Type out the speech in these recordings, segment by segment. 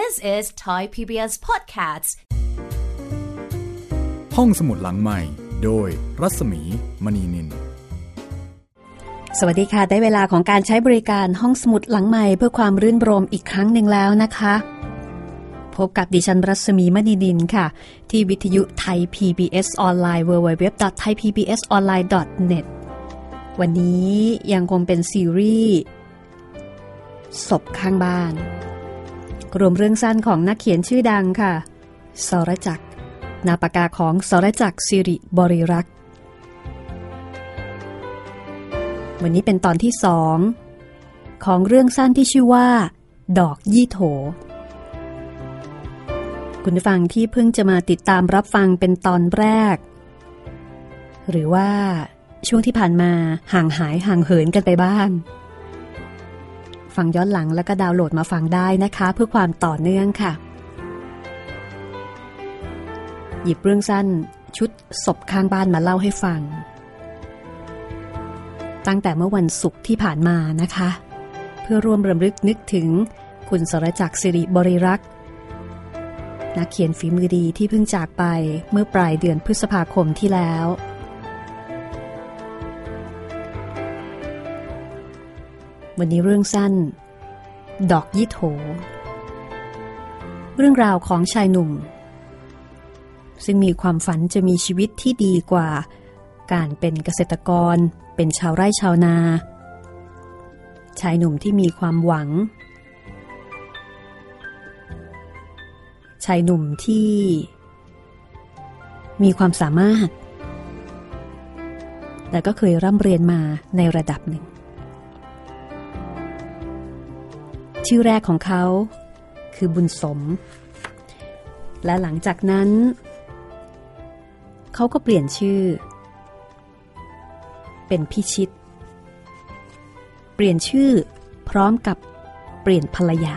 This is Thai PBS Podcasts ห้องสมุดหลังใหม่ โดยรัศมีมณีนิน สวัสดีค่ะ ได้เวลาของการใช้บริการห้องสมุดหลังใหม่ เพื่อความรื่นรมอีกครั้งหนึ่งแล้วนะคะ พบกับดิฉันรัศมีมณีนินค่ะ ที่วิทยุไทย PBS ออนไลน์ www.thaipbsonline.net วันนี้ยังคงเป็นซีรีส์ศพข้างบ้าน รวมเรื่องสั้นของนักเขียนชื่อดังค่ะ สรจักรนาปากาของสรจักรสิริบริรักษ์ วันนี้เป็นตอนที่สองของเรื่องสั้นที่ชื่อว่า ดอกยี่โถ คุณฟังที่เพิ่งจะมาติดตามรับฟังเป็นตอนแรก หรือว่าช่วงที่ผ่านมาห่างหายห่างเหินกันไปบ้าง ฟังย้อนหลังแล้วก็ดาวน์โหลดมาฟังได้นะคะ เพื่อความต่อเนื่องค่ะ หยิบเรื่องสั้นชุดศพข้างบ้านมาเล่าให้ฟัง ตั้งแต่เมื่อวันศุกร์ที่ผ่านมานะคะ เพื่อร่วมรำลึกนึกถึงคุณสรจักรสิริบริรักษ์นักเขียนฝีมือดีที่เพิ่งจากไปเมื่อปลายเดือนพฤษภาคมที่แล้ว วันนี้เรื่องสั้น ดอกยี่โถ เรื่องราวของชายหนุ่ม ซึ่งมีความฝันจะมีชีวิตที่ดีกว่า การเป็นเกษตรกร เป็นชาวไร่ชาวนา ชายหนุ่มที่มีความหวัง ชายหนุ่มที่ มีความสามารถ แต่ก็เคยร่ำเรียนมาในระดับหนึ่ง ชื่อแรกของเขา คือบุญสม และหลังจากนั้น เขาก็เปลี่ยนชื่อ เป็นพิชิต เปลี่ยนชื่อพร้อมกับเปลี่ยนภรรยา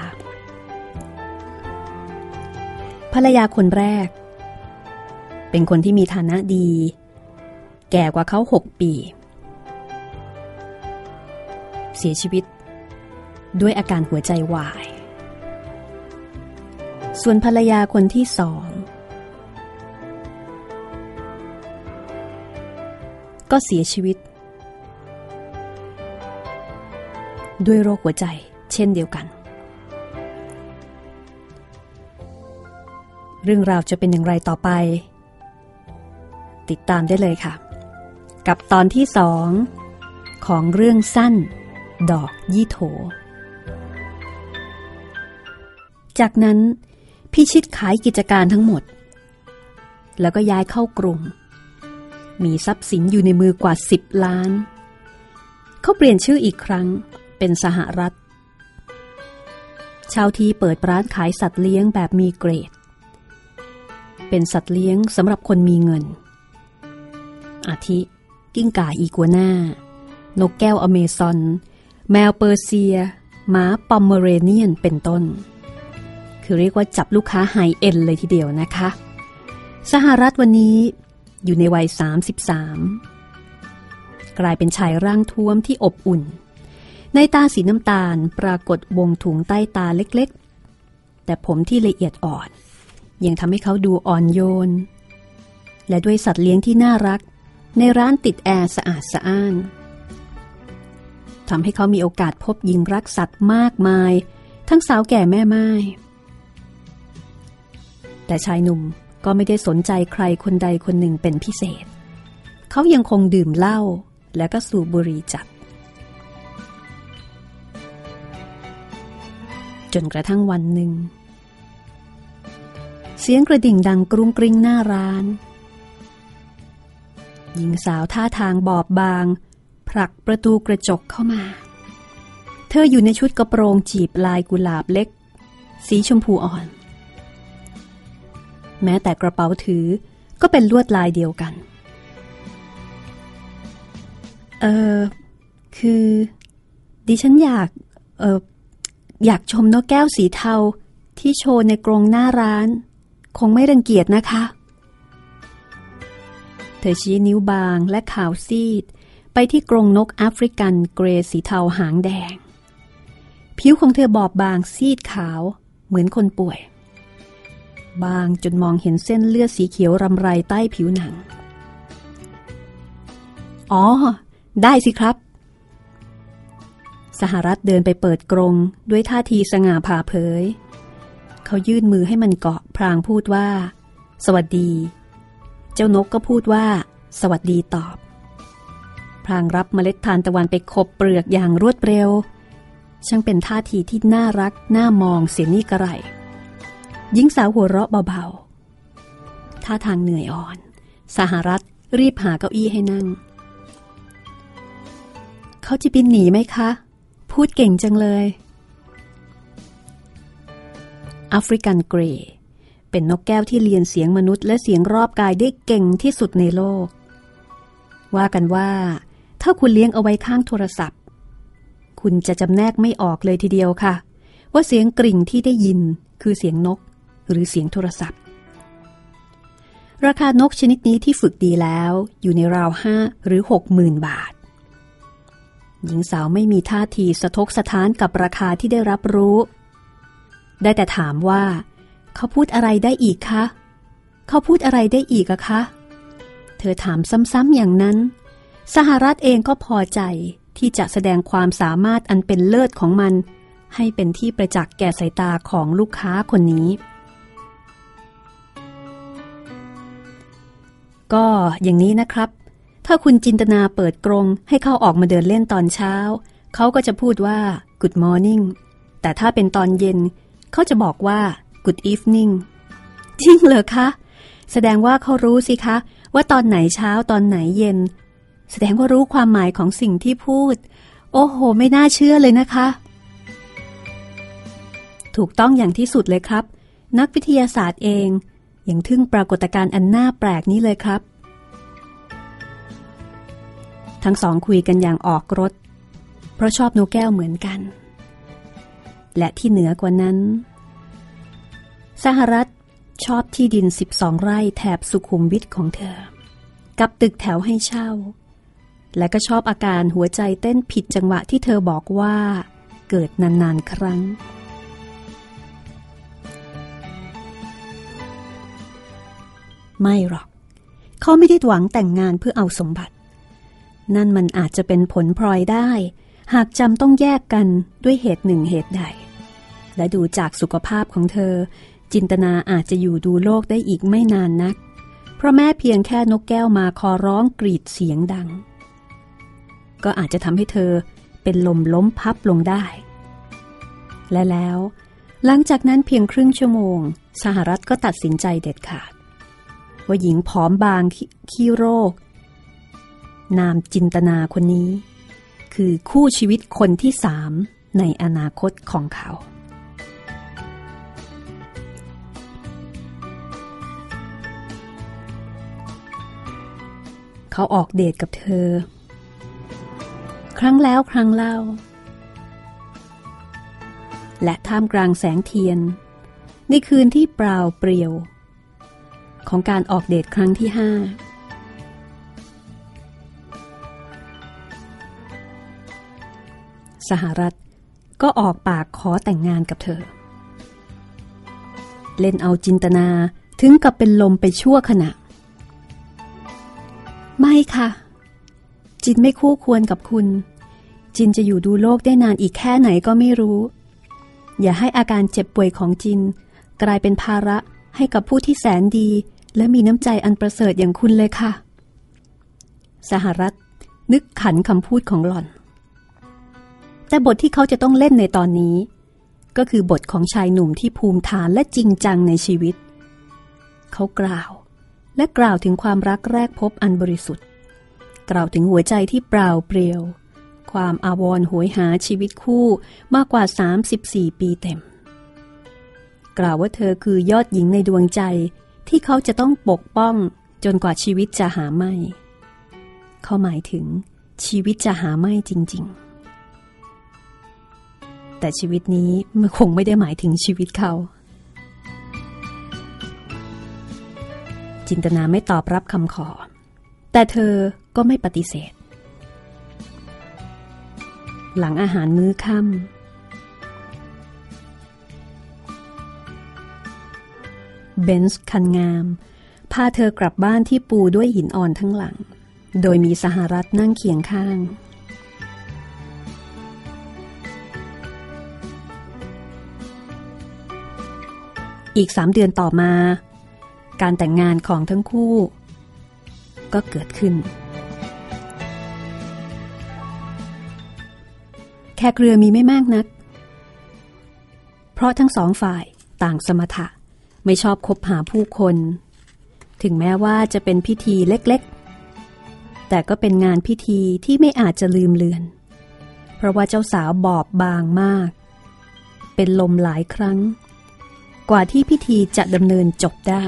ภรรยาคนแรก เป็นคนที่มีฐานะดี แก่กว่าเขาหกปี เสียชีวิต ด้วยอาการหัวใจวาย ส่วนภรรยาคนที่สอง ก็เสียชีวิต ด้วยโรคหัวใจเช่นเดียวกัน เรื่องราวจะเป็นอย่างไรต่อไป ติดตามได้เลยค่ะ กับตอนที่สองของเรื่องสั้น ดอกยี่โถ จากนั้นพิชิตขายกิจการทั้งหมด แล้วก็ย้ายเข้ากรุง มีทรัพย์สินอยู่ในมือกว่า 10 ล้าน เขาเปลี่ยนชื่ออีกครั้งเป็นสหรัฐ ชาวทีเปิดร้านขายสัตว์เลี้ยงแบบมีเกรด เป็นสัตว์เลี้ยงสำหรับคนมีเงิน อาทิ กิ้งก่าอีกัวน่า นกแก้วอเมซอน แมวเปอร์เซียหมาปอมเมเรเนียนเป็นต้น คือเรียกว่าจับลูกค้าไฮเอ็นเลยทีเดียวนะคะ สหรัฐวันนี้อยู่ในวัย 33 กลายเป็นชายร่างท้วมที่อบอุ่น ในตาสีน้ำตาลปรากฏวงถุงใต้ตาเล็กๆ แต่ผมที่ละเอียดอ่อน ยังทำให้เขาดูอ่อนโยน และด้วยสัตว์เลี้ยงที่น่ารัก ในร้านติดแอร์สะอาดสะอ้านทำให้เขามีโอกาสพบหญิงรักสัตว์มากมาย ทั้งสาวแก่แม่ไม้ แต่ชายหนุ่มก็ไม่ได้สนใจใครคนใดคนหนึ่งเป็นพิเศษ เขายังคงดื่มเหล้าและก็สูบบุหรี่จัด จนกระทั่งวันหนึ่ง เสียงกระดิ่งดังกรุงกริ้งหน้าร้าน หญิงสาวท่าทางบอบบาง ผลักประตูกระจกเข้ามา เธออยู่ในชุดกระโปรงจีบลายกุหลาบเล็ก สีชมพูอ่อน แม้แต่กระเป๋าถือก็เป็นลวดลายเดียวกัน เออคือ ดิฉันอยาก เอออยากชมนกแก้วสีเทาที่โชว์ในกรงหน้าร้าน คงไม่รังเกียจนะคะ เธอชี้นิ้วบางและขาวซีด ไปที่กรงนกแอฟริกันเกรสีเทาหางแดง ผิวของเธอบอบบางซีดขาวเหมือนคนป่วย บางจนมองเห็นเส้นเลือดสีเขียวรำไรใต้ผิวหนัง อ๋อ ได้สิครับ สหรัฐเดินไปเปิดกรงด้วยท่าทีสง่าผ่าเผย เขายื่นมือให้มันเกาะพรางพูดว่า สวัสดี เจ้านกก็พูดว่า สวัสดีตอบ พรางรับเมล็ดทานตะวันไปขบเปลือกอย่างรวดเร็ว ช่างเป็นท่าทีที่น่ารักน่ามองเสียนี่กระไร หญิงสาวหัวเราะเบาๆ ท่าทางเหนื่อยอ่อน สหรัฐรีบหาเก้าอี้ให้นั่ง เขาจะบินหนีไหมคะ พูดเก่งจังเลยแอฟริกันเกรย์เป็นนกแก้วที่เรียนเสียงมนุษย์และเสียงรอบกายได้เก่งที่สุดในโลก ว่ากันว่า ถ้าคุณเลี้ยงเอาไว้ข้างโทรศัพท์ คุณจะจำแนกไม่ออกเลยทีเดียวค่ะ ว่าเสียงกริ่งที่ได้ยินคือเสียงนก หรือเสียงโทรศัพท์ ราคานกชนิดนี้ที่ฝึกดีแล้วอยู่ในราวห้าหรือหกหมื่นบาท หญิงสาวไม่มีท่าทีสะทกสะท้านกับราคาที่ได้รับรู้ ได้แต่ถามว่า เขาพูดอะไรได้อีกคะ เขาพูดอะไรได้อีกอะคะ เธอถามซ้ำๆอย่างนั้น สหรัฐเองก็พอใจที่จะแสดงความสามารถอันเป็นเลิศของมันให้เป็นที่ประจักษ์แก่สายตาของลูกค้าคนนี้ ก็อย่างนี้นะครับ ถ้าคุณจินตนาเปิดกรงให้เขาออกมาเดินเล่นตอนเช้า เขาก็จะพูดว่า good morning แต่ถ้าเป็นตอนเย็น เขาจะบอกว่า good evening จริงเหรอคะ แสดงว่าเขารู้สิคะ ว่าตอนไหนเช้าตอนไหนเย็น แสดงว่ารู้ความหมายของสิ่งที่พูด โอ้โห ไม่น่าเชื่อเลยนะคะ ถูกต้องอย่างที่สุดเลยครับ นักวิทยาศาสตร์เอง ยังทึ่งปรากฏการณ์อันน่าแปลกนี้เลยครับ ทั้งสองคุยกันอย่างออกรถ เพราะชอบนกแก้วเหมือนกัน และที่เหนือกว่านั้น สหรัฐชอบที่ดิน 12 ไร่แถบสุขุมวิทของเธอ กับตึกแถวให้เช่า และก็ชอบอาการหัวใจเต้นผิดจังหวะที่เธอบอกว่า เกิดนานๆครั้ง ไม่หรอก เขาไม่ได้หวังแต่งงานเพื่อเอาสมบัติ นั่นมันอาจจะเป็นผลพลอยได้ หากจำต้องแยกกันด้วยเหตุหนึ่งเหตุใด และดูจากสุขภาพของเธอ จินตนาอาจจะอยู่ดูโลกได้อีกไม่นานนัก เพราะแม่เพียงแค่นกแก้วมาคอร้องกรีดเสียงดัง ก็อาจจะทำให้เธอเป็นลมล้มพับลงได้ และแล้ว หลังจากนั้นเพียงครึ่งชั่วโมง สหรัฐก็ตัดสินใจเด็ดขาด ว่าหญิงผอมบางขี้โรค นามจินตนาคนนี้ คือคู่ชีวิตคนที่สามในอนาคตของเขา เขาออกเดทกับเธอ ครั้งแล้วครั้งเล่า และท่ามกลางแสงเทียน ในคืนที่เปล่าเปลี่ยว ของการออกเดทครั้งที่ห้าสหรัฐก็ออกปากขอแต่งงานกับเธอ เล่นเอาจินตนาถึงกับเป็นลมไปชั่วขณะ ไม่ค่ะ จินไม่คู่ควรกับคุณ จินจะอยู่ดูโลกได้นานอีกแค่ไหนก็ไม่รู้ อย่าให้อาการเจ็บป่วยของจิน กลายเป็นภาระให้กับผู้ที่แสนดี และมีน้ำใจอันประเสริฐอย่างคุณเลยค่ะ สหรัฐนึกขันคำพูดของหล่อน แต่บทที่เขาจะต้องเล่นในตอนนี้ ก็คือบทของชายหนุ่มที่ภูมิฐานและจริงจังในชีวิต เขากล่าวและกล่าวถึงความรักแรกพบอันบริสุทธิ์ กล่าวถึงหัวใจที่เปล่าเปลี่ยว ความอาวรณ์หวยหาชีวิตคู่มากกว่า 34 ปีเต็ม กล่าวว่าเธอคือยอดหญิงในดวงใจ ที่เขาจะต้องปกป้องจนกว่าชีวิตจะหาไม่ เขาหมายถึงชีวิตจะหาไม่จริง ๆ แต่ชีวิตนี้มันคงไม่ได้หมายถึงชีวิตเขา จินตนาไม่ตอบรับคำขอ แต่เธอก็ไม่ปฏิเสธ หลังอาหารมื้อค่ำ เบนซ์คันงาม พาเธอกลับบ้านที่ปูด้วยหินอ่อนทั้งหลัง โดยมีสหรัฐนั่งเคียงข้าง อีกสามเดือนต่อมา การแต่งงานของทั้งคู่ ก็เกิดขึ้น แขกเรือมีไม่มากนัก เพราะทั้งสองฝ่ายต่างสมถะ ไม่ชอบคบหาผู้คน ถึงแม้ว่าจะเป็นพิธีเล็กๆ แต่ก็เป็นงานพิธีที่ไม่อาจจะลืมเลือน เพราะว่าเจ้าสาวบอบบางมาก เป็นลมหลายครั้ง กว่าที่พิธีจะดำเนินจบได้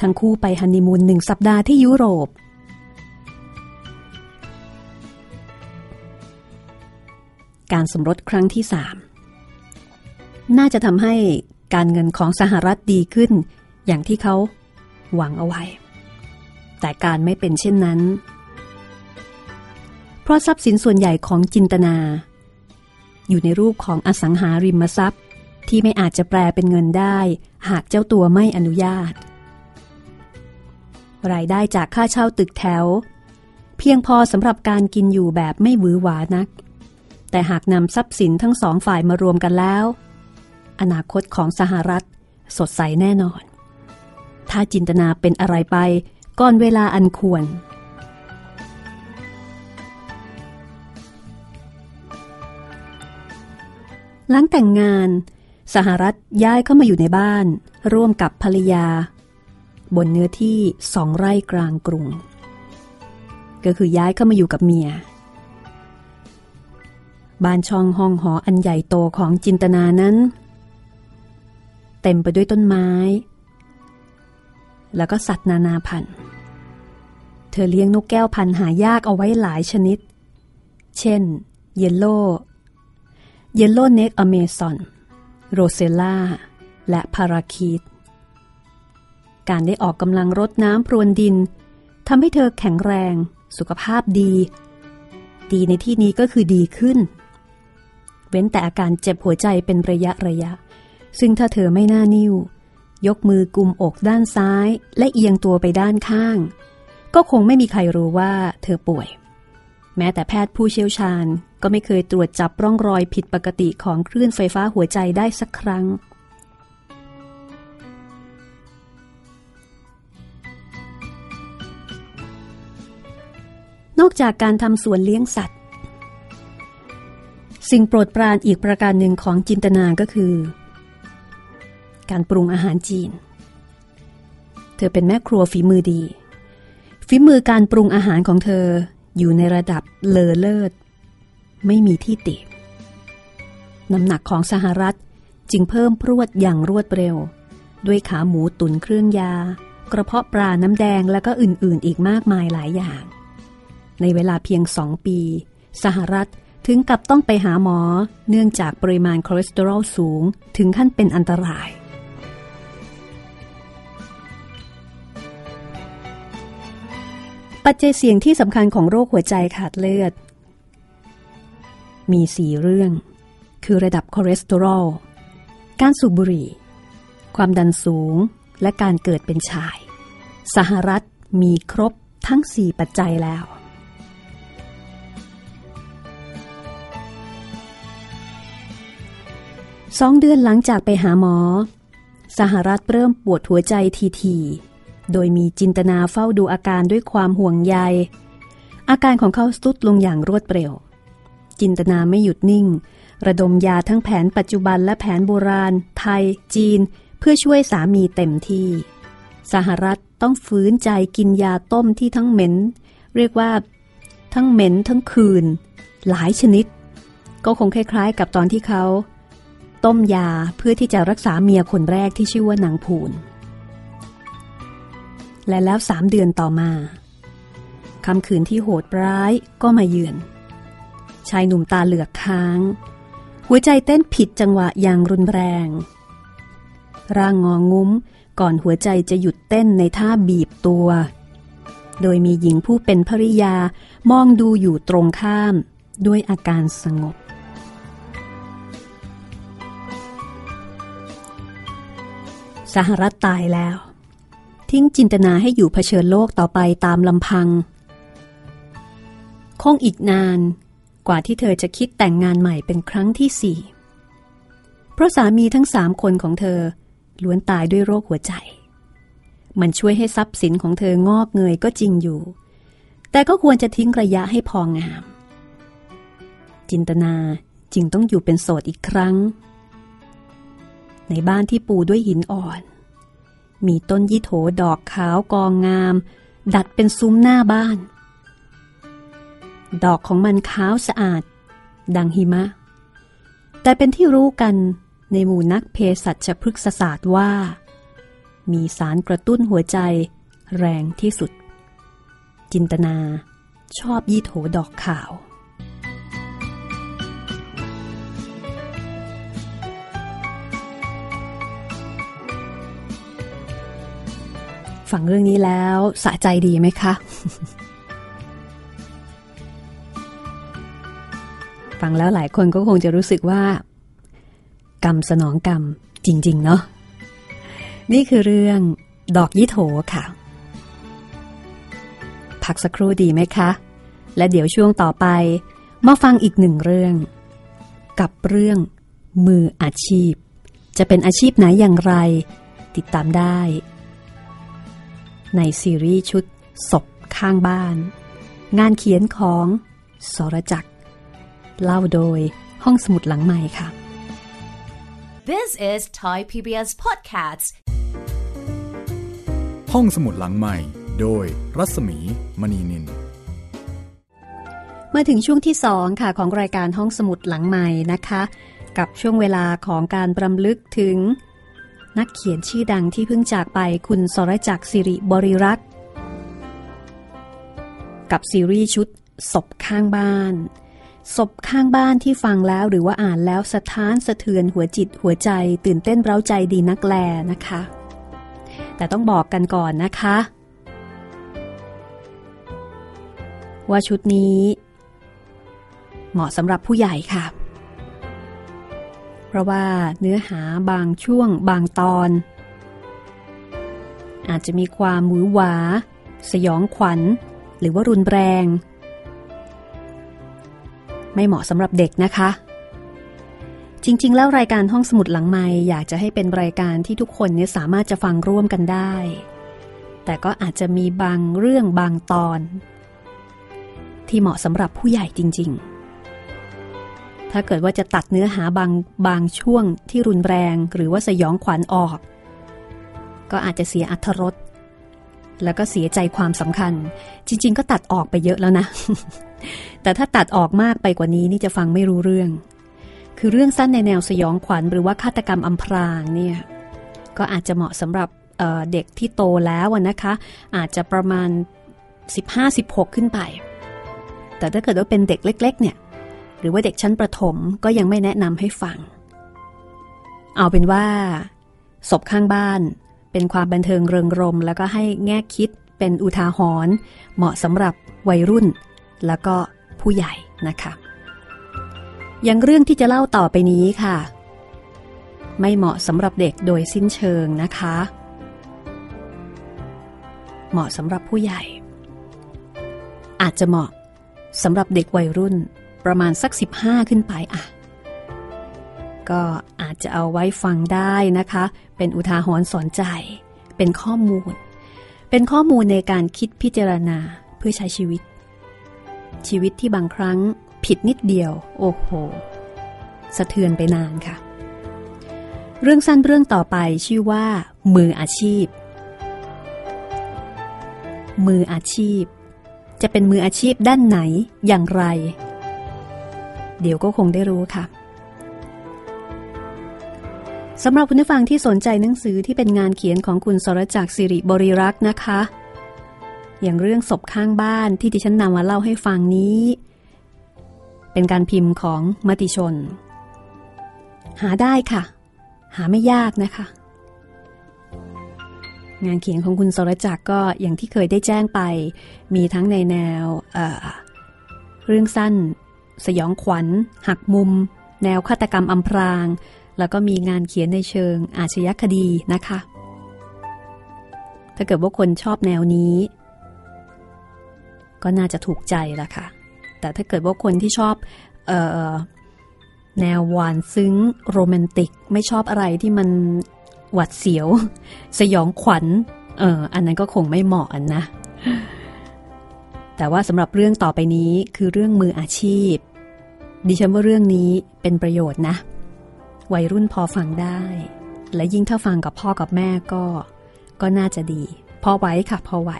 ทั้งคู่ไปฮันนีมูนหนึ่งสัปดาห์ที่ยุโรป การสมรสครั้งที่สามน่าจะทำให้การเงินของสหรัฐดีขึ้น อย่างที่เขาหวังเอาไว้ แต่การไม่เป็นเช่นนั้น เพราะทรัพย์สินส่วนใหญ่ของจินตนา อยู่ในรูปของอสังหาริมทรัพย์ที่ไม่อาจจะแปลเป็นเงินได้ หากเจ้าตัวไม่อนุญาต รายได้จากค่าเช่าตึกแถว เพียงพอสำหรับการกินอยู่แบบไม่หวือหวานัก แต่หากนำทรัพย์สินทั้งสองฝ่ายมารวมกันแล้ว อนาคตของสหรัฐสดใสแน่นอน ถ้าจินตนาเป็นอะไรไปก่อนเวลาอันควร หลังแต่งงาน สหรัฐย้ายเข้ามาอยู่ในบ้าน ร่วมกับภรรยา บนเนื้อที่สองไร่กลางกรุง ก็คือย้ายเข้ามาอยู่กับเมีย บ้านช่องห้องหออันใหญ่โตของจินตนานั้น เต็มไปด้วยต้นไม้ แล้วก็สัตว์นานาพันธุ์เธอเลี้ยงนกแก้วพันธุ์หายากเอาไว้หลายชนิด เช่น yellow yellow neck Amazon rosella และ parakeet การได้ออกกำลังรดน้ำพรวนดินทำให้เธอแข็งแรง สุขภาพดี ดีในที่นี้ก็คือดีขึ้น เว้นแต่อาการเจ็บหัวใจเป็นระยะระยะ ซึ่งถ้าเธอไม่น่านิ่ว ยกมือกุมอกด้านซ้าย และเอียงตัวไปด้านข้าง ก็คงไม่มีใครรู้ว่าเธอป่วย แม้แต่แพทย์ผู้เชี่ยวชาญก็ไม่เคยตรวจจับร่องรอยผิดปกติของคลื่นไฟฟ้าหัวใจได้สักครั้งนอกจากการทำสวนเลี้ยงสัตว์ สิ่งโปรดปรานอีกประการหนึ่งของจินตนาก็คือ การปรุงอาหารจีน เธอเป็นแม่ครัวฝีมือดี ฝีมือการปรุงอาหารของเธออยู่ในระดับเลอเลิศ ไม่มีที่ติ น้ำหนักของสหรัฐจึงเพิ่มพรวดอย่างรวดเร็ว ด้วยขาหมูตุ๋นเครื่องยา กระเพาะปลาน้ำแดงและก็อื่นๆ อีกมากมายหลายอย่าง ในเวลาเพียงสองปี สหรัฐ ถึงกับต้องไปหาหมอเนื่องจากปริมาณคอเลสเตอรอลสูงถึงขั้นเป็นอันตราย ปัจจัยเสี่ยงที่สำคัญของโรคหัวใจขาดเลือด มีสี่เรื่อง คือระดับคอเลสเตอรอล การสูบบุหรี่ ความดันสูง และการเกิดเป็นชาย สหรัฐมีครบทั้งสี่ปัจจัยแล้ว สองเดือนหลังจากไปหาหมอ สหรัฐเริ่มปวดหัวใจทีๆโดยมีจินตนาเฝ้าดูอาการด้วยความห่วงใย อาการของเขาสุดลงอย่างรวดเร็ว จินตนาไม่หยุดนิ่ง ระดมยาทั้งแผนปัจจุบันและแผนโบราณ ไทย จีน เพื่อช่วยสามีเต็มที่ สหรัฐต้องฝืนใจกินยาต้มที่ทั้งเหม็น เรียกว่า ทั้งเหม็นทั้งคืน หลายชนิด ก็คงคล้ายๆ กับตอนที่เขา ต้มยาเพื่อที่จะรักษาเมียคนแรกที่ชื่อว่านางผูน และแล้วสามเดือนต่อมาคำขืนที่โหดร้ายก็มาเยือน ชายหนุ่มตาเหลือกค้าง หัวใจเต้นผิดจังหวะอย่างรุนแรง ร่างงองุ้มก่อนหัวใจจะหยุดเต้นในท่าบีบตัว โดยมีหญิงผู้เป็นภริยามองดูอยู่ตรงข้ามด้วยอาการสงบ สหรัฐตายแล้ว ทิ้งจินตนาให้อยู่เผชิญโลกต่อไปตามลำพัง คงอีกนานกว่าที่เธอจะคิดแต่งงานใหม่เป็นครั้งที่สี่เพราะสามีทั้งสามคนของเธอล้วนตายด้วยโรคหัวใจ มันช่วยให้ทรัพย์สินของเธองอกเงยก็จริงอยู่ แต่ก็ควรจะทิ้งระยะให้พองาม จินตนาจึงต้องอยู่เป็นโสดอีกครั้ง ในบ้านที่ปูด้วยหินอ่อน มีต้นยี่โถดอกขาวกองงาม ดัดเป็นซุ้มหน้าบ้าน ดอกของมันขาวสะอาด ดังหิมะ แต่เป็นที่รู้กันในหมู่นักเพสัชพฤกษศาสตร์ว่า มีสารกระตุ้นหัวใจแรงที่สุด จินตนาชอบยี่โถดอกขาว ฟังเรื่องนี้แล้วสะใจดีไหมคะ ฟังแล้วหลายคนก็คงจะรู้สึกว่า กรรมสนองกรรมจริง ๆ เนาะนี่คือเรื่องดอกยี่โถค่ะ พักสักครู่ดีไหมคะ และเดี๋ยวช่วงต่อไป มาฟังอีกหนึ่งเรื่อง กับเรื่องมืออาชีพ จะเป็นอาชีพไหนอย่างไร ติดตามได้ ในซีรีส์ชุดศพข้างบ้าน งานเขียนของสรจักรเล่าโดยห้องสมุดหลังใหม่ค่ะ This is Thai PBS Podcasts. ห้องสมุดหลังใหม่ โดยรัศมีมณีนินมาถึงช่วงที่2ค่ะของรายการห้องสมุดหลังใหม่นะคะ กับช่วงเวลาของการรำลึกถึง นักเขียนชื่อดังที่เพิ่งจากไปคุณสรจักรสิริบริรักษ์ กับซีรีส์ชุดศพข้างบ้านศพข้างบ้านที่ฟังแล้วหรือว่าอ่านแล้วสะท้านสะเทือนหัวจิตหัวใจ ตื่นเต้นเร้าใจดีนักแลนะคะ แต่ต้องบอกกันก่อนนะคะ ว่าชุดนี้ เหมาะสำหรับผู้ใหญ่ค่ะ เพราะว่าเนื้อหาบางช่วงบางตอน อาจจะมีความหมือหวา สยองขวัญ หรือว่ารุนแรง ไม่เหมาะสำหรับเด็กนะคะ จริง ๆ แล้วรายการห้องสมุดหลังไม้อยากจะให้เป็นรายการที่ทุกคนเนี่ยสามารถจะฟังร่วมกันได้ แต่ก็อาจจะมีบางเรื่องบางตอน ที่เหมาะสำหรับผู้ใหญ่จริง ๆ ถ้าเกิดว่าจะตัดเนื้อหาบางบางช่วงที่รุนแรง หรือว่าสยองขวัญออก ก็อาจจะเสียอัธรสแล้วก็เสียใจความสำคัญ จริง ๆ ก็ตัดออกไปเยอะแล้วนะ แต่ถ้าตัดออกมากไปกว่านี้นี่จะฟังไม่รู้เรื่อง คือเรื่องสั้นในแนวสยองขวัญหรือว่าฆาตกรรมอำพรางเนี่ยก็อาจจะเหมาะสำหรับเเด็กที่โตแล้วนะคะ อาจจะประมาณ 15-16 ขึ้นไป แต่ถ้าเกิดว่าเป็นเด็กเล็ก ๆ เนี่ย หรือว่าเด็กชั้นประถมก็ยังไม่แนะนำให้ฟัง เอาเป็นว่า ศพข้างบ้าน เป็นความบันเทิงเริงรม แล้วก็ให้แง่คิดเป็นอุทาหรณ์เหมาะสำหรับวัยรุ่น แล้วก็ผู้ใหญ่นะคะอย่างเรื่องที่จะเล่าต่อไปนี้ค่ะ ไม่เหมาะสำหรับเด็กโดยสิ้นเชิงนะคะ เหมาะสำหรับผู้ใหญ่ อาจจะเหมาะสำหรับเด็กวัยรุ่น ประมาณสัก 15 ขึ้นไปอะ ก็อาจจะเอาไว้ฟังได้นะคะ เป็นอุทาหรณ์สอนใจ เป็นข้อมูล เป็นข้อมูลในการคิดพิจารณาเพื่อใช้ชีวิต ชีวิตที่บางครั้งผิดนิดเดียว โอ้โห สะเทือนไปนานค่ะ เรื่องสั้นเรื่องต่อไปชื่อว่า มืออาชีพ มืออาชีพ จะเป็นมืออาชีพด้านไหนอย่างไร เดี๋ยวก็คงได้รู้ค่ะสำหรับคุณผู้ฟังที่สนใจหนังสือที่เป็นงานเขียนของคุณสรจักสิริบริรักษ์นะคะ อย่างเรื่องศพข้างบ้านที่ดิฉันนำมาเล่าให้ฟังนี้ เป็นการพิมพ์ของมติชน หาได้ค่ะ หาไม่ยากนะคะ งานเขียนของคุณสรจักก็อย่างที่เคยได้แจ้งไป มีทั้งในแนวเเรื่องสั้น สยองขวัญ หักมุม แนวฆาตกรรมอำพราง แล้วก็มีงานเขียนในเชิงอาชญาคดีนะคะ ถ้าเกิดว่าคนชอบแนวนี้ ก็น่าจะถูกใจละค่ะ แต่ถ้าเกิดว่าคนที่ชอบออแนวหวานซึ้งโรแมนติก ไม่ชอบอะไรที่มันหวัดเสียว สยองขวัญเอออันนั้นก็คงไม่เหมาะนนะแต่ว่าสำหรับเรื่องต่อไปนี้คือเรื่องมืออาชีพ ดิฉันว่าเรื่องนี้เป็นประโยชน์นะ วัยรุ่นพอฟังได้ และยิ่งถ้าฟังกับพ่อกับแม่ก็ ก็น่าจะดี พอไหวค่ะ พอไหว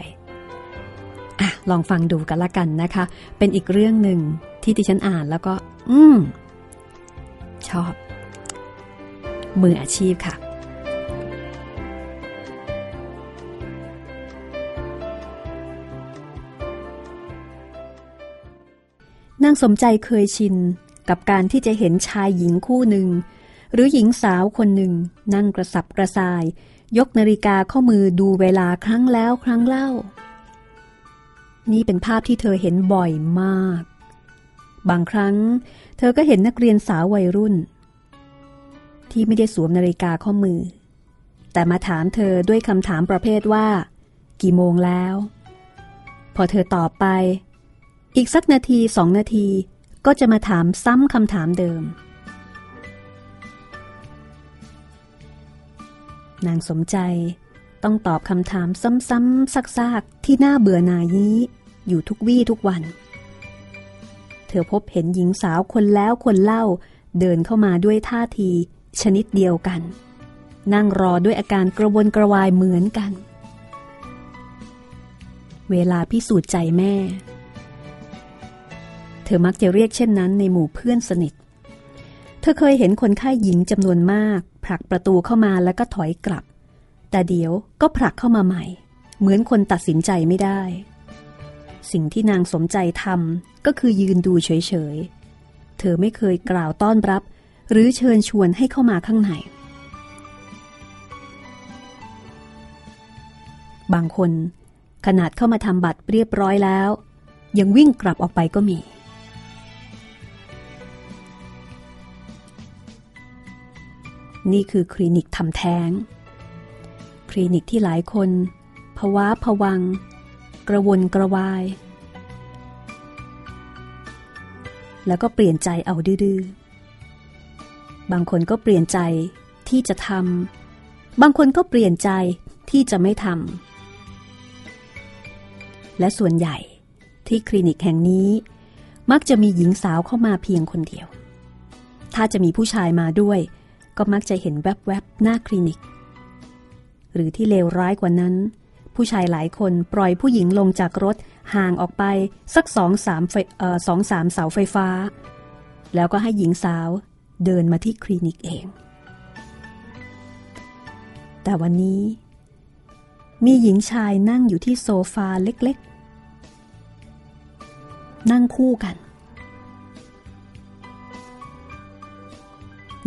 อะลองฟังดูกันละกันนะคะ เป็นอีกเรื่องหนึ่งที่ดิฉันอ่านแล้วก็ อืม ชอบ มืออาชีพค่ะางสมใจเคยชินกับการที่จะเห็นชายหญิงคู่หนึ่ง หรือหญิงสาวคนหนึ่ง นั่งกระสับกระส่าย ยกนาฬิกาข้อมือดูเวลาครั้งแล้วครั้งเล่า นี่เป็นภาพที่เธอเห็นบ่อยมาก บางครั้ง เธอก็เห็นนักเรียนสาววัยรุ่น ที่ไม่ได้สวมนาฬิกาข้อมือ แต่มาถามเธอด้วยคำถามประเภทว่า กี่โมงแล้ว พอเธอตอบไป อีกสักนาทีสองนาทีก็จะมาถามซ้ำคำถามเดิม นางสมใจต้องตอบคำถามซ้ำๆซักๆ ที่น่าเบื่อหน่ายนี้อยู่ทุกวี่ทุกวัน เธอพบเห็นหญิงสาวคนแล้วคนเล่าเดินเข้ามาด้วยท่าที ชนิดเดียวกัน นั่งรอด้วยอาการกระวนกระวายเหมือนกัน เวลาพิสูจน์ใจแม่ ธอมักจะเรียกเช่นนั้นในหมู่เพื่อนสนิท เธอเคยเห็นคนไข้หญิงจำนวนมาก ผลักประตูเข้ามาแล้วก็ถอยกลับ แต่เดี๋ยวก็ผลักเข้ามาใหม่ เหมือนคนตัดสินใจไม่ได้ สิ่งที่นางสมใจทำก็คือยืนดูเฉยๆ เธอไม่เคยกล่าวต้อนรับ หรือเชิญชวนให้เข้ามาข้างใน บางคนขนาดเข้ามาทำบัตรเรียบร้อยแล้ว ยังวิ่งกลับออกไปก็มี นี่คือคลินิกทำแท้ง คลินิกที่หลายคนภาวะผวัง กระวนกระวาย แล้วก็เปลี่ยนใจเอาดื้อบางคนก็เปลี่ยนใจที่จะทำบางคนก็เปลี่ยนใจที่จะไม่ทำและส่วนใหญ่ที่คลินิกแห่งนี้ มักจะมีหญิงสาวเข้ามาเพียงคนเดียว ถ้าจะมีผู้ชายมาด้วย ก็มักจะเห็นแวบๆหน้าคลินิก หรือที่เลวร้ายกว่านั้น ผู้ชายหลายคนปล่อยผู้หญิงลงจากรถห่างออกไปสักสองสามสองสามเสาไฟฟ้า แล้วก็ให้หญิงสาวเดินมาที่คลินิกเอง แต่วันนี้ มีหญิงชายนั่งอยู่ที่โซฟาเล็กๆ นั่งคู่กัน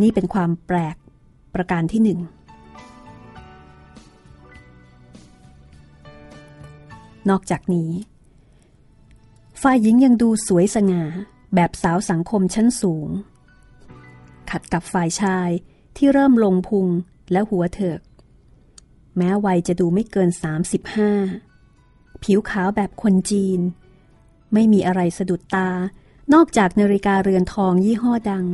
นี่เป็นความแปลกประการที่หนึ่งนอกจากนี้ ฝ่ายหญิงยังดูสวยสง่าแบบสาวสังคมชั้นสูง ขัดกับฝ่ายชายที่เริ่มลงพุงและหัวเถิก แม้วัยจะดูไม่เกิน 35 ผิวขาวแบบคนจีน ไม่มีอะไรสะดุดตานอกจากนาฬิกาเรือนทองยี่ห้อดัง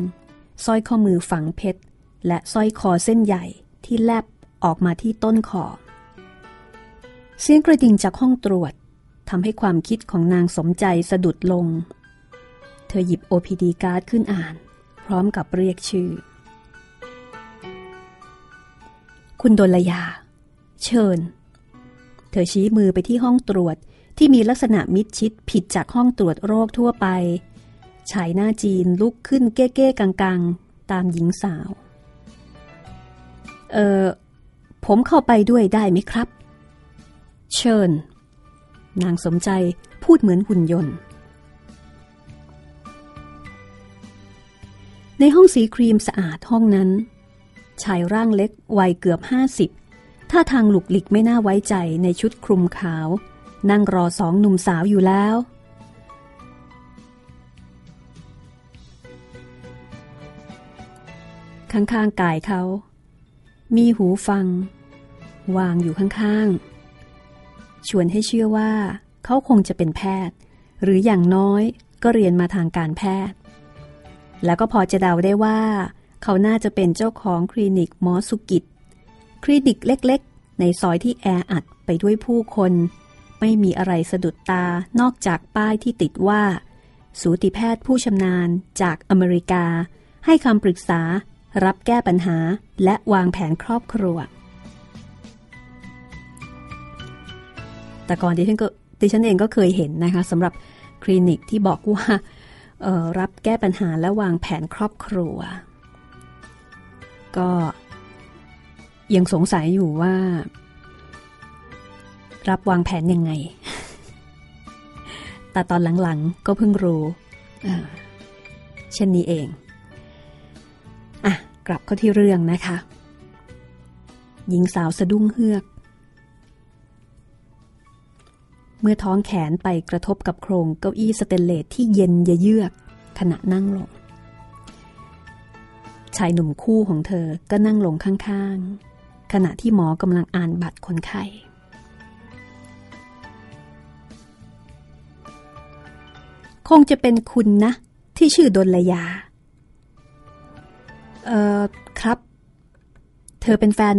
สร้อยข้อมือฝังเพชร และสร้อยคอเส้นใหญ่ที่แลบออกมาที่ต้นคอ เสียงกระดิ่งจากห้องตรวจทำให้ความคิดของนางสมใจสะดุดลง เธอหยิบ OPD การ์ดขึ้นอ่าน พร้อมกับเรียกชื่อ คุณดลยา เชิญ เธอชี้มือไปที่ห้องตรวจที่มีลักษณะมิดชิดผิดจากห้องตรวจโรคทั่วไป ชายหน้าจีนลุกขึ้นเก้ๆกังๆ ตามหญิงสาว เออผมเข้าไปด้วยได้ไหมครับ เชิญ นางสมใจพูดเหมือนหุ่นยนต์ ในห้องสีครีมสะอาดห้องนั้น ชายร่างเล็กวัยเกือบห้าสิบท่าทางหลุกหลิกไม่น่าไว้ใจในชุดคลุมขาว นั่งรอสองหนุ่มสาวอยู่แล้ว ข้างๆกายเขา มีหูฟัง วางอยู่ข้างๆ ชวนให้เชื่อว่าเขาคงจะเป็นแพทย์ หรืออย่างน้อยก็เรียนมาทางการแพทย์ แล้วก็พอจะเดาได้ว่า เขาน่าจะเป็นเจ้าของคลินิกหมอสุกิจ คลินิกเล็กๆ ในซอยที่แออัดไปด้วยผู้คน ไม่มีอะไรสะดุดตานอกจากป้ายที่ติดว่า สูติแพทย์ผู้ชำนาญจากอเมริกาให้คำปรึกษา รับแก้ปัญหาและวางแผนครอบครัว แต่ก่อนดิฉันก็ดิฉันเองก็เคยเห็นนะคะสำหรับคลินิกที่บอกว่ารับแก้ปัญหาและวางแผนครอบครัว ก็ยังสงสัยอยู่ว่า รับวางแผนยังไง แต่ตอนหลังๆก็เพิ่งรู้เช่นนี้เอง กลับเข้าที่เรื่องนะคะ หญิงสาวสะดุ้งเฮือก เมื่อท้องแขนไปกระทบกับโครงเก้าอี้สเตนเลสที่เย็นเยือกขณะนั่งลง ชายหนุ่มคู่ของเธอก็นั่งลงข้างๆ ขณะที่หมอกำลังอ่านบัตรคนไข้คงจะเป็นคุณนะ ที่ชื่อดนลยา เอ่อครับ เธอเป็นแฟน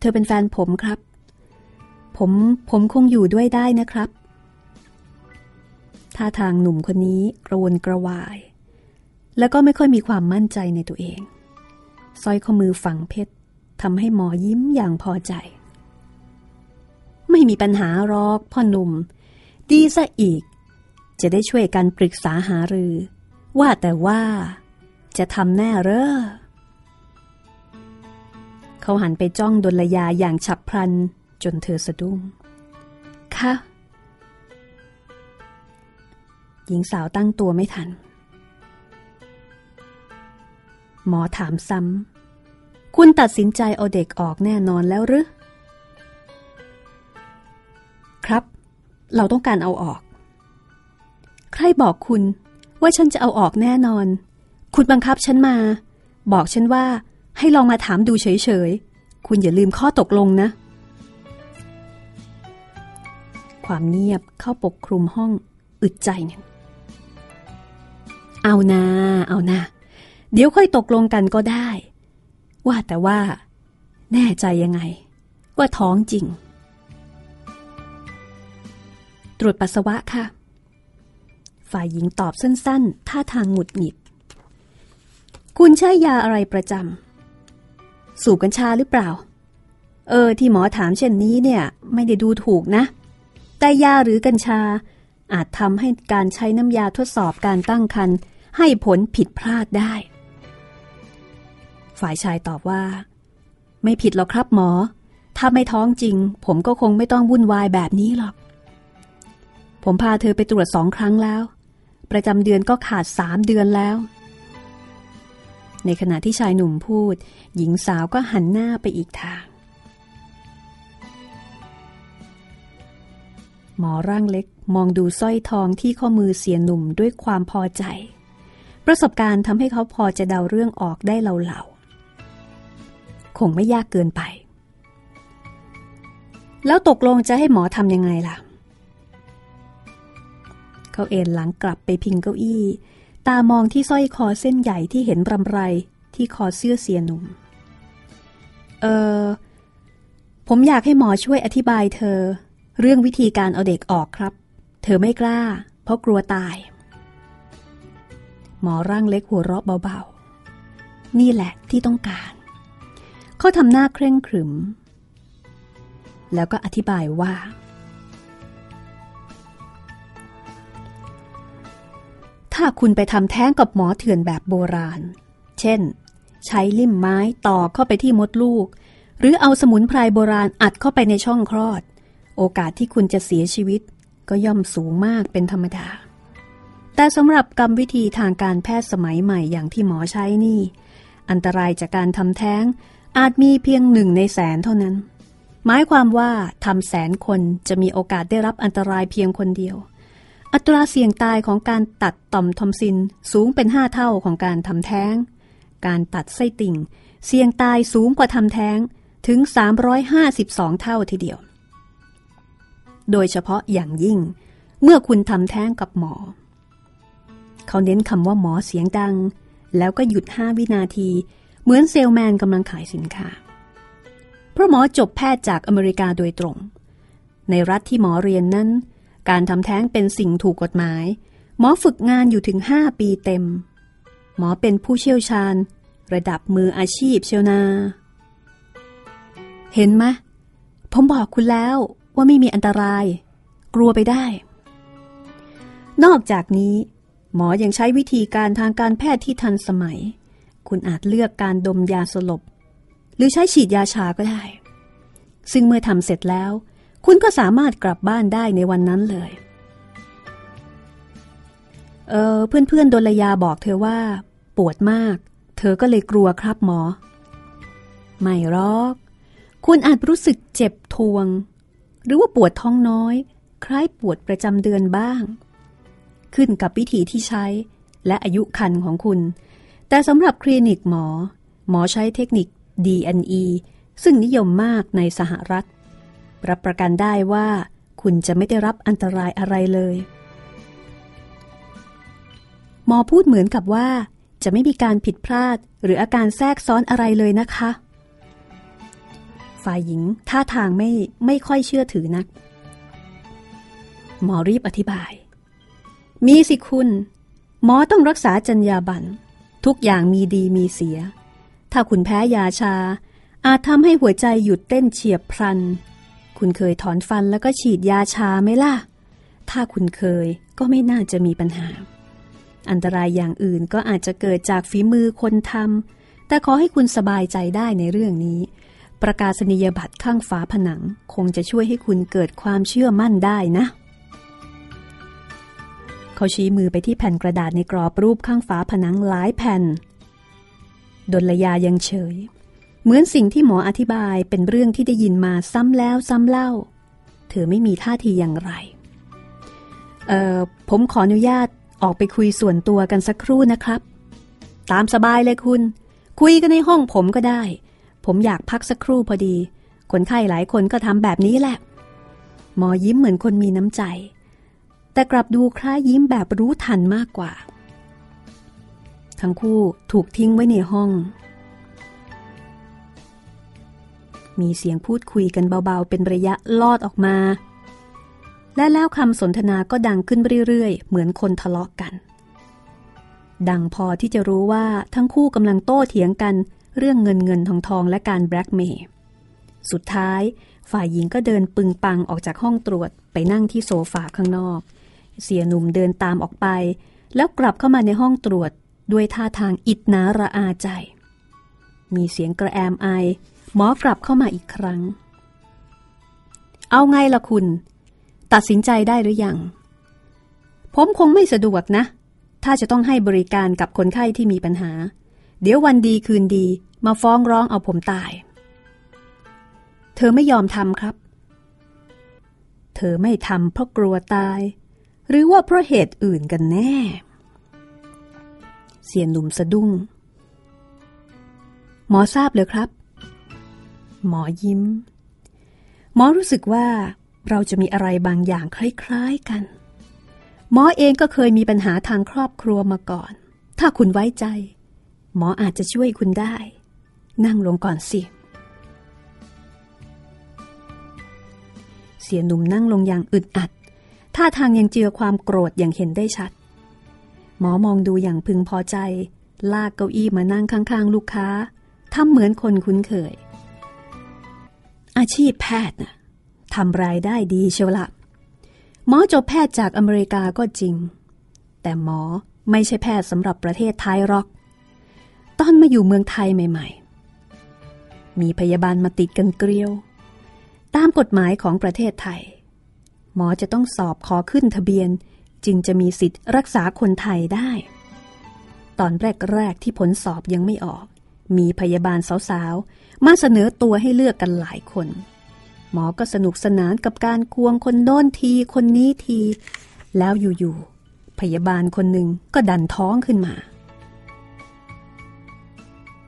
เธอเป็นแฟนผมครับ ผมผมคงอยู่ด้วยได้นะครับท่าทางหนุ่มคนนี้กระวนกระวาย แล้วก็ไม่ค่อยมีความมั่นใจในตัวเองสร้อยข้อมือฝังเพชรทำให้หมอยิ้มอย่างพอใจ ไม่มีปัญหาหรอกพ่อหนุ่ม ดีซะอีก จะได้ช่วยกันปรึกษาหารือ ว่าแต่ว่าจะทำแน่เรอ เขาหันไปจ้องดลยาอย่างฉับพลัน จนเธอสะดุ้ง ค่ะ หญิงสาวตั้งตัวไม่ทัน หมอถามซ้ำ คุณตัดสินใจเอาเด็กออกแน่นอนแล้วหรือ ครับ เราต้องการเอาออก ใครบอกคุณว่าฉันจะเอาออกแน่นอน คุณบังคับฉันมา บอกฉันว่า ให้ลองมาถามดูเฉยๆ คุณอย่าลืมข้อตกลงนะ ความเงียบเข้าปกคลุมห้องอึดใจหนึ่ง เอานาเอานาเดี๋ยวค่อยตกลงกันก็ได้ ว่าแต่ว่า แน่ใจยังไง ว่าท้องจริง ตรวจปัสสาวะค่ะ ฝ่ายหญิงตอบสั้นๆ ท่าทางหงุดหงิด คุณใช้ยาอะไรประจำ สูบกัญชาหรือเปล่า เออ ที่หมอถามเช่นนี้เนี่ย ไม่ได้ดูถูกนะ แต่ยาหรือกัญชา อาจทำให้การใช้น้ำยาทดสอบการตั้งครรภ์ให้ผลผิดพลาดได้ ฝ่ายชายตอบว่า ไม่ผิดหรอกครับหมอ ถ้าไม่ท้องจริง ผมก็คงไม่ต้องวุ่นวายแบบนี้หรอก ผมพาเธอไปตรวจสองครั้งแล้ว ประจำเดือนก็ขาดสามเดือนแล้ว ในขณะที่ชายหนุ่มพูด หญิงสาวก็หันหน้าไปอีกทาง หมอร่างเล็กมองดูสร้อยทองที่ข้อมือเสียหนุ่มด้วยความพอใจ ประสบการณ์ทำให้เขาพอจะเดาเรื่องออกได้เหล่าๆคงไม่ยากเกินไป แล้วตกลงจะให้หมอทำยังไงล่ะ เขาเอนหลังกลับไปพิงเก้าอี้ ตามองที่สร้อยคอเส้นใหญ่ที่เห็นรำไรที่คอเสื้อเสียหนุ่ม เออ ผมอยากให้หมอช่วยอธิบายเธอ เรื่องวิธีการเอาเด็กออกครับ เธอไม่กล้า เพราะกลัวตาย หมอร่างเล็กหัวเราะเบาๆ นี่แหละที่ต้องการ เขาทำหน้าเคร่งขรึม แล้วก็อธิบายว่า ถ้าคุณไปทำแท้งกับหมอเถื่อนแบบโบราณ เช่น ใช้ลิ่มไม้ต่อเข้าไปที่มดลูก หรือเอาสมุนไพรโบราณอัดเข้าไปในช่องคลอด โอกาสที่คุณจะเสียชีวิต ก็ย่อมสูงมากเป็นธรรมดา แต่สำหรับกรรมวิธีทางการแพทย์สมัยใหม่อย่างที่หมอใช้นี่ อันตรายจากการทำแท้งอาจมีเพียงหนึ่งในแสนเท่านั้น หมายความว่าทำแสนคนจะมีโอกาสได้รับอันตรายเพียงคนเดียว อัตราเสี่ยงตายของการตัดต่อมทอมซินสูงเป็นห้าเท่าของการทำแท้ง การตัดไส้ติ่ง เสี่ยงตายสูงกว่าทำแท้งถึง 352 เท่าทีเดียว โดยเฉพาะอย่างยิ่ง เมื่อคุณทำแท้งกับหมอ เขาเน้นคำว่าหมอเสียงดัง แล้วก็หยุด 5 วินาที เหมือนเซลแมนกำลังขายสินค้า เพราะหมอจบแพทย์จากอเมริกาโดยตรง ในรัฐที่หมอเรียนนั้น การทำแท้งเป็นสิ่งถูกกฎหมาย หมอฝึกงานอยู่ถึง 5 ปีเต็ม หมอเป็นผู้เชี่ยวชาญ ระดับมืออาชีพเชียวนา เห็นไหมผมบอกคุณแล้วว่าไม่มีอันตราย กลัวไปได้ นอกจากนี้ หมอยังใช้วิธีการทางการแพทย์ที่ทันสมัย คุณอาจเลือกการดมยาสลบ หรือใช้ฉีดยาชาก็ได้ ซึ่งเมื่อทำเสร็จแล้ว คุณก็สามารถกลับบ้านได้ในวันนั้นเลย เออเพื่อนๆโดลยาบอกเธอว่า ปวดมาก เธอก็เลยกลัวครับหมอ ไม่หรอก คุณอาจรู้สึกเจ็บทวง หรือว่าปวดท้องน้อย คล้ายปวดประจำเดือนบ้าง ขึ้นกับวิธีที่ใช้และอายุคันของคุณ แต่สำหรับคลินิกหมอ หมอใช้เทคนิค D&E ซึ่งนิยมมากในสหรัฐ รับประกันได้ว่าคุณจะไม่ได้รับอันตรายอะไรเลย หมอพูดเหมือนกับว่า จะไม่มีการผิดพลาดหรืออาการแทรกซ้อนอะไรเลยนะคะ ฝ่ายหญิงท่าทางไม่ไม่ค่อยเชื่อถือนัก หมอรีบอธิบาย มีสิคุณ หมอต้องรักษาจรรยาบรรณทุกอย่างมีดีมีเสีย ถ้าคุณแพ้ยาชาอาจทำให้หัวใจหยุดเต้นเฉียบพลัน คุณเคยถอนฟันแล้วก็ฉีดยาชาไหมล่ะ ถ้าคุณเคยก็ไม่น่าจะมีปัญหา อันตรายอย่างอื่นก็อาจจะเกิดจากฝีมือคนทำ แต่ขอให้คุณสบายใจได้ในเรื่องนี้ ประกาศนียบัตรข้างฝาผนัง คงจะช่วยให้คุณเกิดความเชื่อมั่นได้นะ เขาชี้มือไปที่แผ่นกระดาษในกรอบรูปข้างฝาผนังหลายแผ่น ดลยายังเฉย เหมือนสิ่งที่หมออธิบายเป็นเรื่องที่ได้ยินมาซ้ำแล้วซ้ำเล่า เธอไม่มีท่าทีอย่างไร เอ่อ ผมขออนุญาตออกไปคุยส่วนตัวกันสักครู่นะครับ ตามสบายเลยคุณ คุยกันในห้องผมก็ได้ ผมอยากพักสักครู่พอดี คนไข้หลายคนก็ทำแบบนี้แหละ หมอยิ้มเหมือนคนมีน้ำใจ แต่กลับดูคล้ายยิ้มแบบรู้ทันมากกว่า ทั้งคู่ถูกทิ้งไว้ในห้อง มีเสียงพูดคุยกันเบาๆ เป็นระยะลอดออกมา และแล้วคำสนทนาก็ดังขึ้นเรื่อยๆ เหมือนคนทะเลาะกัน ดังพอที่จะรู้ว่าทั้งคู่กำลังโต้เถียงกันเรื่องเงินเงินทองทองและการแบล็กเมย์สุดท้ายฝ่ายหญิงก็เดินปึงปังออกจากห้องตรวจไปนั่งที่โซฟาข้างนอก เสียหนุ่มเดินตามออกไป แล้วกลับเข้ามาในห้องตรวจด้วยท่าทางอิดนาระอาใจ มีเสียงกระแอมไอ หมอกลับเข้ามาอีกครั้ง เอาไงล่ะคุณ ตัดสินใจได้หรือยัง ผมคงไม่สะดวกนะ ถ้าจะต้องให้บริการกับคนไข้ที่มีปัญหา เดี๋ยววันดีคืนดีมาฟ้องร้องเอาผมตาย เธอไม่ยอมทำครับ เธอไม่ทำเพราะกลัวตาย หรือว่าเพราะเหตุอื่นกันแน่ เสียนหนุ่มสะดุ้งหมอทราบเลยครับ หมอยิ้ม หมอรู้สึกว่าเราจะมีอะไรบางอย่างคล้ายๆกัน หมอเองก็เคยมีปัญหาทางครอบครัวมาก่อน ถ้าคุณไว้ใจ หมออาจจะช่วยคุณได้ นั่งลงก่อนสิ เสียหนุ่มนั่งลงอย่างอึดอัด ท่าทางยังเจือความโกรธอย่างเห็นได้ชัด หมอมองดูอย่างพึงพอใจ ลากเก้าอี้มานั่งข้างๆ ลูกค้าทำเหมือนคนคุ้นเคย อาชีพแพทย์น่ะทำรายได้ดีเชียวละหมอจบแพทย์จากอเมริกาก็จริง แต่หมอไม่ใช่แพทย์สำหรับประเทศไทยหรอก ตอนมาอยู่เมืองไทยใหม่ๆ มีพยาบาลมาติดกันเกลียว ตามกฎหมายของประเทศไทย หมอจะต้องสอบขอขึ้นทะเบียนจึงจะมีสิทธิ์รักษาคนไทยได้ ตอนแรกๆที่ผลสอบยังไม่ออก มีพยาบาลสาวๆ มาเสนอตัวให้เลือกกันหลายคน หมอก็สนุกสนานกับการควงคนโน้นทีคนนี้ที แล้วอยู่ๆ พยาบาลคนหนึ่งก็ดันท้องขึ้นมา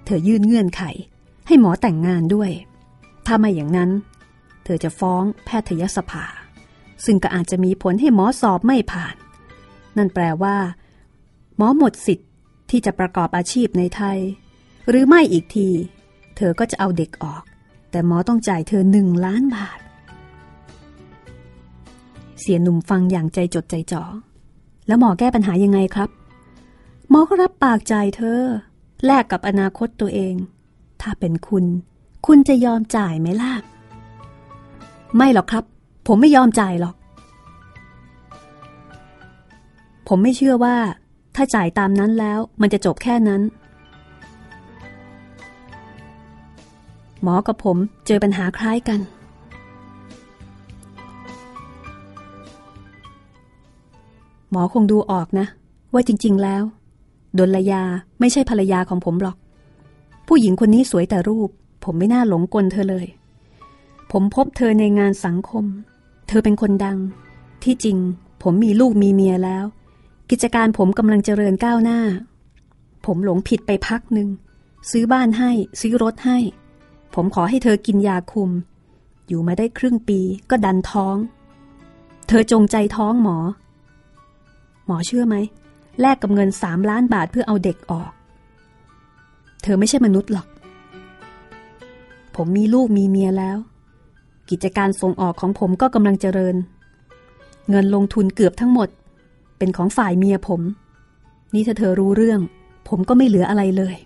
เธอยื่นเงื่อนไข ให้หมอแต่งงานด้วย ถ้าไม่อย่างนั้น เธอจะฟ้องแพทยสภา ซึ่งก็อาจจะมีผลให้หมอสอบไม่ผ่าน นั่นแปลว่า หมอหมดสิทธิ์ที่จะประกอบอาชีพในไทย หรือไม่อีกที เธอก็จะเอาเด็กออก แต่หมอต้องจ่ายเธอหนึ่งล้านบาท เสียหนุ่มฟังอย่างใจจดใจจ่อ แล้วหมอแก้ปัญหายังไงครับ หมอก็รับปากจ่ายเธอ แลกกับอนาคตตัวเอง ถ้าเป็นคุณ คุณจะยอมจ่ายไหมล่ะ ไม่หรอกครับ ผมไม่ยอมจ่ายหรอก ผมไม่เชื่อว่า ถ้าจ่ายตามนั้นแล้วมันจะจบแค่นั้น หมอกับผมเจอปัญหาคล้ายกัน หมอคงดูออกนะ ว่าจริง ๆ แล้วดลยาไม่ใช่ภรรยาของผมหรอก ผู้หญิงคนนี้สวยแต่รูป ผมไม่น่าหลงกลเธอเลย ผมพบเธอในงานสังคม เธอเป็นคนดัง ที่จริง ผมมีลูกมีเมียแล้ว กิจการผมกำลังเจริญก้าวหน้า ผมหลงผิดไปพักหนึ่ง ซื้อบ้านให้ ซื้อรถให้ ผมขอให้เธอกินยาคุม อยู่มาได้ครึ่งปีก็ดันท้อง เธอจงใจท้องหมอ หมอเชื่อไหม แลกกับเงินสามล้านบาทเพื่อเอาเด็กออก เธอไม่ใช่มนุษย์หรอก ผมมีลูกมีเมียแล้ว กิจการส่งออกของผมก็กำลังเจริญ เงินลงทุนเกือบทั้งหมด เป็นของฝ่ายเมียผม นี่ถ้าเธอรู้เรื่อง ผมก็ไม่เหลืออะไรเลย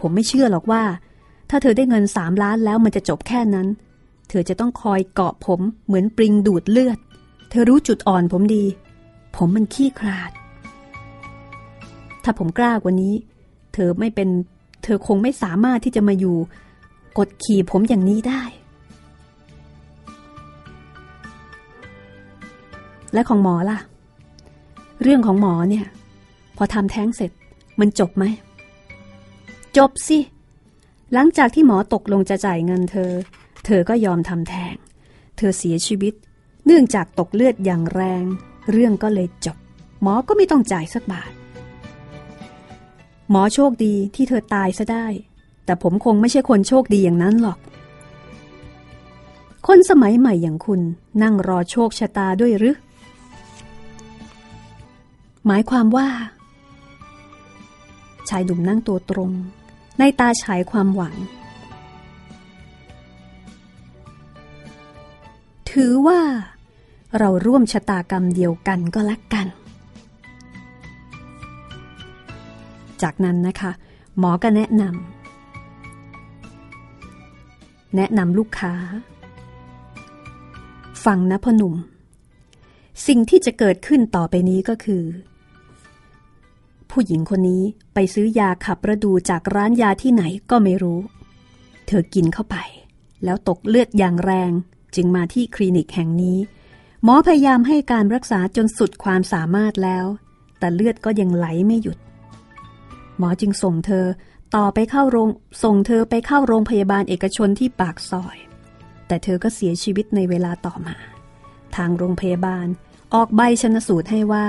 ผมไม่เชื่อหรอกว่า ถ้าเธอได้เงินสามล้านแล้วมันจะจบแค่นั้น เธอจะต้องคอยเกาะผมเหมือนปริงดูดเลือด เธอรู้จุดอ่อนผมดี ผมมันขี้คลาด ถ้าผมกล้ากว่านี้ เธอไม่เป็น เธอคงไม่สามารถที่จะมาอยู่ กดขี่ผมอย่างนี้ได้ และของหมอล่ะ เรื่องของหมอเนี่ย พอทำแท้งเสร็จมันจบไหม จบสิ หลังจากที่หมอตกลงจะจ่ายเงินเธอ เธอก็ยอมทำแท้ง เธอเสียชีวิต เนื่องจากตกเลือดอย่างแรง เรื่องก็เลยจบ หมอก็ไม่ต้องจ่ายสักบาท หมอโชคดีที่เธอตายซะได้ แต่ผมคงไม่ใช่คนโชคดีอย่างนั้นหรอก คนสมัยใหม่อย่างคุณนั่งรอโชคชะตาด้วยหรือ หมายความว่า ชายดุ่มนั่งตัวตรง ในตาฉายความหวัง ถือว่า เราร่วมชะตากรรมเดียวกันก็แล้วกัน จากนั้นนะคะ หมอก็แนะนำแนะนำลูกค้า ฟังนะพ่อหนุ่ม สิ่งที่จะเกิดขึ้นต่อไปนี้ก็คือ ผู้หญิงคนนี้ไปซื้อยาขับระดูจากร้านยาที่ไหนก็ไม่รู้ เธอกินเข้าไป แล้วตกเลือดอย่างแรง จึงมาที่คลินิกแห่งนี้ หมอพยายามให้การรักษาจนสุดความสามารถแล้ว แต่เลือดก็ยังไหลไม่หยุด หมอจึงส่งเธอต่อไปเข้าโรงส่งเธอไปเข้าโรงพยาบาลเอกชนที่ปากซอย แต่เธอก็เสียชีวิตในเวลาต่อมา ทางโรงพยาบาลออกใบชนสูตรให้ว่า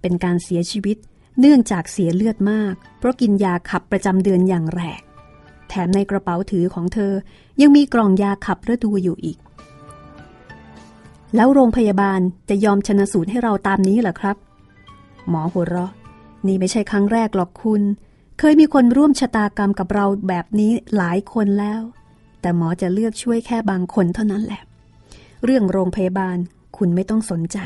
เป็นการเสียชีวิต เนื่องจากเสียเลือดมาก เพราะกินยาขับประจำเดือนอย่างแรงแถมในกระเป๋าถือของเธอยังมีกล่องยาขับฤดูอยู่อีก แล้วโรงพยาบาลจะยอมชนะสูตรให้เราตามนี้เหรอครับ หมอหัวเราะ นี่ไม่ใช่ครั้งแรกหรอกคุณ เคยมีคนร่วมชะตากรรมกับเราแบบนี้หลายคนแล้ว แต่หมอจะเลือกช่วยแค่บางคนเท่านั้นแหละ เรื่องโรงพยาบาลคุณไม่ต้องสนใจ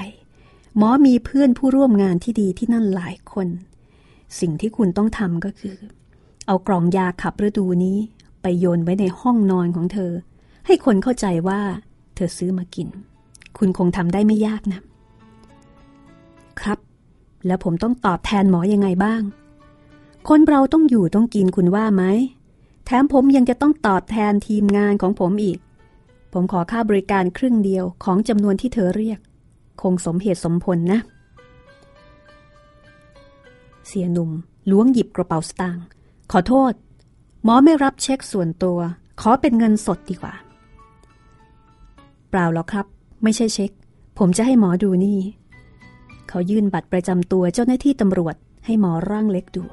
หมอมีเพื่อนผู้ร่วมงานที่ดีที่นั่นหลายคน สิ่งที่คุณต้องทำก็คือ เอากล่องยาขับฤดูนี้ ไปโยนไว้ในห้องนอนของเธอ ให้คนเข้าใจว่า เธอซื้อมากิน คุณคงทำได้ไม่ยากนะ ครับ แล้วผมต้องตอบแทนหมอยังไงบ้าง คนเราต้องอยู่ต้องกินคุณว่าไหม แถมผมยังจะต้องตอบแทนทีมงานของผมอีก ผมขอค่าบริการครึ่งเดียวของจำนวนที่เธอเรียก คงสมเหตุสมผลนะ เสียหนุ่มล้วงหยิบกระเป๋าสตางค์ขอโทษ หมอไม่รับเช็คส่วนตัว ขอเป็นเงินสดดีกว่า เปล่าหรอกครับ ไม่ใช่เช็ค ผมจะให้หมอดูนี่ เขายื่นบัตรประจำตัวเจ้าหน้าที่ตำรวจ ให้หมอร่างเล็กดู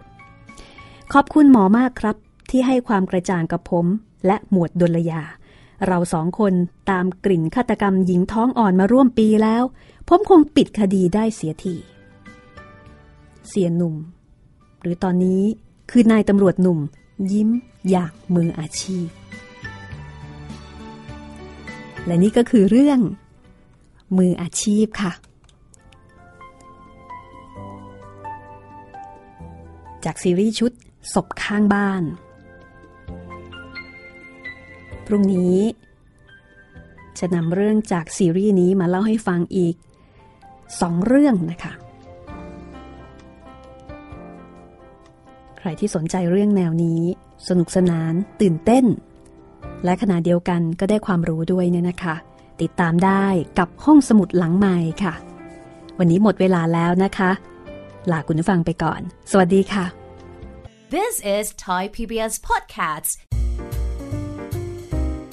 ขอบคุณหมอมากครับ ที่ให้ความกระจ่างกับผม และหมวดดลยา เราสองคนตามกลิ่นฆาตกรรมหญิงท้องอ่อนมาร่วมปีแล้ว ผมคงปิดคดีได้เสียทีเสียหนุ่ม หรือตอนนี้คือนายตำรวจหนุ่ม ยิ้มอย่างมืออาชีพ และนี่ก็คือเรื่อง มืออาชีพค่ะ จากซีรีส์ชุดศพข้างบ้าน พรุ่งนี้ จะนำเรื่องจากซีรีส์นี้มาเล่าให้ฟังอีกสองเรื่องนะคะ ใครที่สนใจเรื่องแนวนี้ สนุกสนาน ตื่นเต้น และขณะเดียวกันก็ได้ความรู้ด้วยเนี่ยนะคะ ติดตามได้กับห้องสมุดหลังใหม่ค่ะ วันนี้หมดเวลาแล้วนะคะ ลาคุณผู้ฟังไปก่อน สวัสดีค่ะ This is Thai PBS Podcasts.